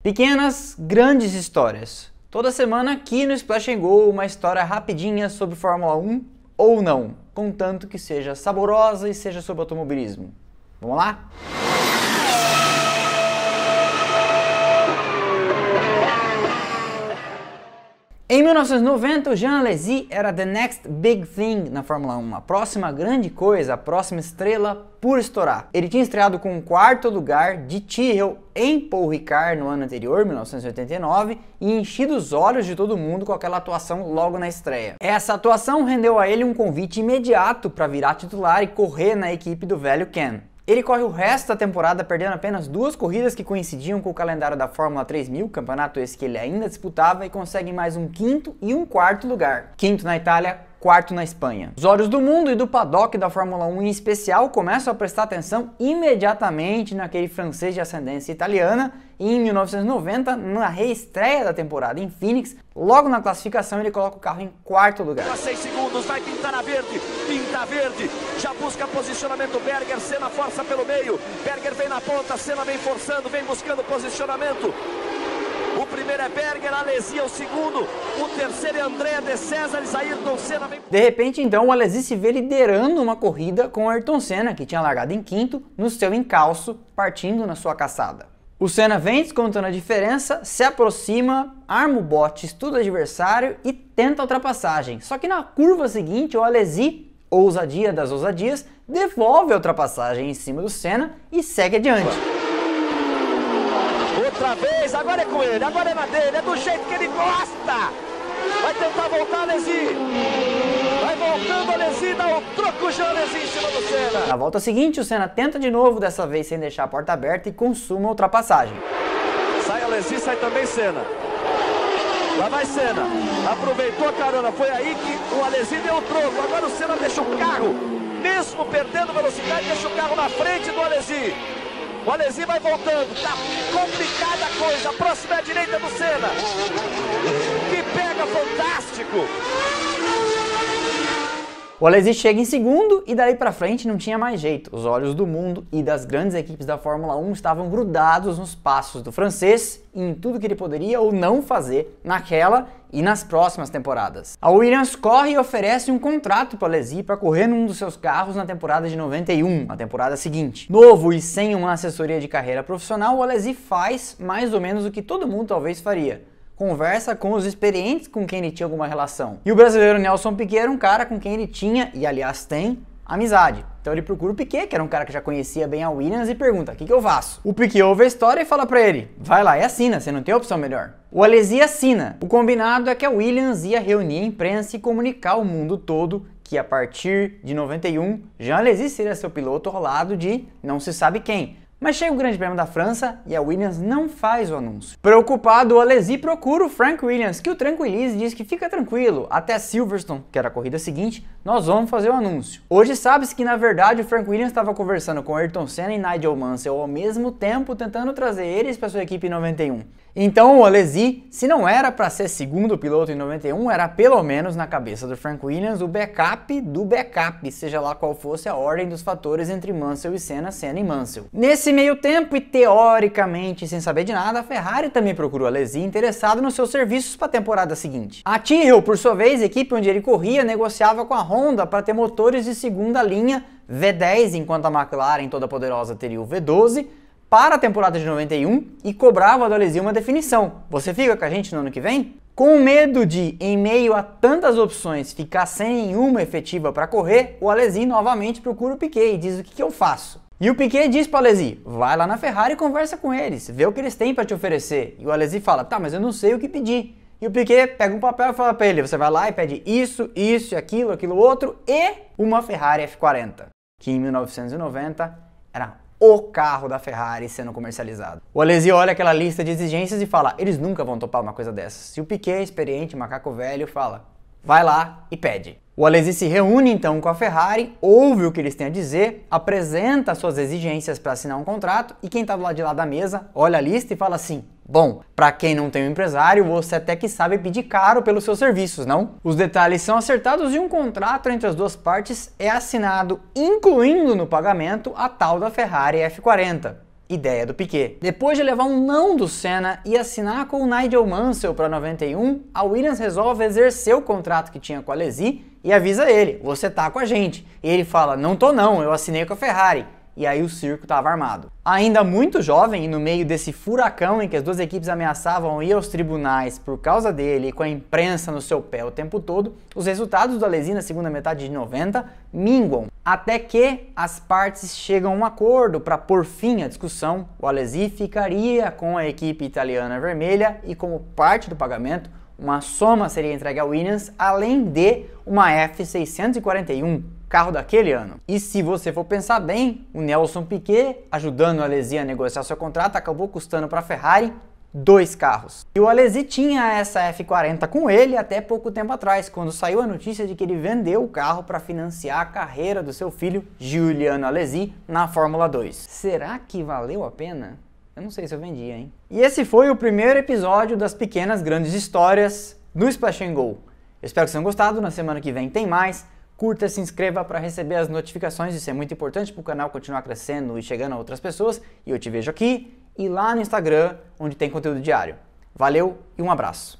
Pequenas, grandes histórias. Toda semana aqui no Splash Go uma história rapidinha sobre Fórmula 1 ou não, contanto que seja saborosa e seja sobre automobilismo. Vamos lá? Em 1990, o Jean Alesi era the next big thing na Fórmula 1, a próxima grande coisa, a próxima estrela por estourar. Ele tinha estreado com um quarto lugar de Tyrrell em Paul Ricard no ano anterior, 1989, e enchido os olhos de todo mundo com aquela atuação logo na estreia. Essa atuação rendeu a ele um convite imediato para virar titular e correr na equipe do velho Ken. Ele corre o resto da temporada perdendo apenas duas corridas que coincidiam com o calendário da Fórmula 3000, campeonato esse que ele ainda disputava, e consegue mais um quinto e um quarto lugar. Quinto na Itália, quarto na Espanha. Os olhos do mundo e do paddock da Fórmula 1 em especial começam a prestar atenção imediatamente naquele francês de ascendência italiana e em 1990, na reestreia da temporada em Phoenix, logo na classificação ele coloca o carro em quarto lugar. A 6 segundos, vai pintar a verde, pinta verde, já busca posicionamento Berger, Senna força pelo meio, Berger vem na ponta, Senna vem forçando, vem buscando posicionamento, primeiro é Berger, Alesi é o segundo. O terceiro é Andréa de César, Ayrton Senna. De repente, então, o Alesi se vê liderando uma corrida com Ayrton Senna, que tinha largado em quinto, no seu encalço, partindo na sua caçada. O Senna vem descontando a diferença, se aproxima, arma o bote, estuda o adversário e tenta a ultrapassagem. Só que na curva seguinte, o Alesi, ousadia das ousadias, devolve a ultrapassagem em cima do Senna e segue adiante outra vez, agora é com ele, agora é na dele, é do jeito que ele gosta. Vai tentar voltar Alesi. Vai voltando Alesi, dá o um troco já Alesi em cima do Senna. Na volta seguinte, o Senna tenta de novo, dessa vez sem deixar a porta aberta e consuma a ultrapassagem. Sai Alesi, sai também Senna. Lá vai Senna. Aproveitou a carona. Foi aí que o Alesi deu o troco. Agora o Senna deixa o carro, mesmo perdendo velocidade, deixa o carro na frente do Alesi. O Alesi vai voltando. Tá complicada a coisa. A próxima é a direita do Senna. Que pega fantástico. O Alesi chega em segundo e daí para frente não tinha mais jeito. Os olhos do mundo e das grandes equipes da Fórmula 1 estavam grudados nos passos do francês e em tudo que ele poderia ou não fazer naquela e nas próximas temporadas. A Williams corre e oferece um contrato para Alesi para correr num dos seus carros na temporada de 91, a temporada seguinte. Novo e sem uma assessoria de carreira profissional, o Alesi faz mais ou menos o que todo mundo talvez faria conversa com os experientes com quem ele tinha alguma relação. E o brasileiro Nelson Piquet era um cara com quem ele tinha, e aliás tem, amizade. Então ele procura o Piquet, que era um cara que já conhecia bem a Williams, e pergunta: o que, que eu faço? O Piquet ouve a história e fala para ele: vai lá e assina, você não tem opção melhor. O Alesi assina. O combinado é que a Williams ia reunir a imprensa e comunicar ao mundo todo que a partir de 91, Jean Alesi seria seu piloto ao lado de não se sabe quem. Mas chega o Grande Prêmio da França e a Williams não faz o anúncio. Preocupado, o Alesi procura o Frank Williams, que o tranquiliza e diz que fica tranquilo, até Silverstone, que era a corrida seguinte, nós vamos fazer o anúncio. Hoje sabe-se que na verdade o Frank Williams estava conversando com Ayrton Senna e Nigel Mansell ao mesmo tempo, tentando trazer eles para sua equipe em 91. Então o Alesi, se não era para ser segundo piloto em 91, era pelo menos na cabeça do Frank Williams o backup do backup, seja lá qual fosse a ordem dos fatores entre Mansell e Senna, Senna e Mansell. Nesse meio tempo e teoricamente sem saber de nada, a Ferrari também procurou o Alesi interessado nos seus serviços para a temporada seguinte. A Tyrrell, por sua vez, equipe onde ele corria, negociava com a Honda para ter motores de segunda linha V10, enquanto a McLaren toda poderosa teria o V12 para a temporada de 91 e cobrava do Alesi uma definição. Você fica com a gente no ano que vem? Com medo de, em meio a tantas opções, ficar sem nenhuma efetiva para correr, o Alesi novamente procura o Piquet e diz o que, que eu faço. E o Piquet diz para o Alesi, vai lá na Ferrari e conversa com eles, vê o que eles têm para te oferecer. E o Alesi fala, tá, mas eu não sei o que pedir. E o Piquet pega um papel e fala para ele, você vai lá e pede isso, isso, aquilo, aquilo outro e uma Ferrari F40, que em 1990 era o carro da Ferrari sendo comercializado. O Alesi olha aquela lista de exigências e fala: eles nunca vão topar uma coisa dessas. Se o Piquet, experiente, macaco velho, fala: vai lá e pede. O Alesi se reúne então com a Ferrari, ouve o que eles têm a dizer, apresenta suas exigências para assinar um contrato e quem está do lado de lá da mesa olha a lista e fala assim: Bom, para quem não tem um empresário, você até que sabe pedir caro pelos seus serviços, não? Os detalhes são acertados e um contrato entre as duas partes é assinado, incluindo no pagamento a tal da Ferrari F40. Ideia do Piquet. Depois de levar um não do Senna e assinar com o Nigel Mansell para 91, a Williams resolve exercer o contrato que tinha com a Alesi e avisa ele: "Você tá com a gente". E ele fala: "Não tô não, eu assinei com a Ferrari" e aí o circo estava armado. Ainda muito jovem e no meio desse furacão em que as duas equipes ameaçavam ir aos tribunais por causa dele e com a imprensa no seu pé o tempo todo, os resultados do Alesi na segunda metade de 90 minguam, até que as partes chegam a um acordo para pôr fim à discussão. O Alesi ficaria com a equipe italiana vermelha e como parte do pagamento, uma soma seria entregue à Williams, além de uma F641 carro daquele ano. E se você for pensar bem, o Nelson Piquet, ajudando o Alesi a negociar seu contrato, acabou custando para a Ferrari dois carros. E o Alesi tinha essa F40 com ele até pouco tempo atrás, quando saiu a notícia de que ele vendeu o carro para financiar a carreira do seu filho Giuliano Alesi na Fórmula 2. Será que valeu a pena? Eu não sei se eu vendia, hein? E esse foi o primeiro episódio das pequenas grandes histórias no Splash and Go. Eu espero que vocês tenham gostado. Na semana que vem tem mais curta, se inscreva para receber as notificações, isso é muito importante para o canal continuar crescendo e chegando a outras pessoas. E eu te vejo aqui e lá no Instagram, onde tem conteúdo diário. Valeu e um abraço.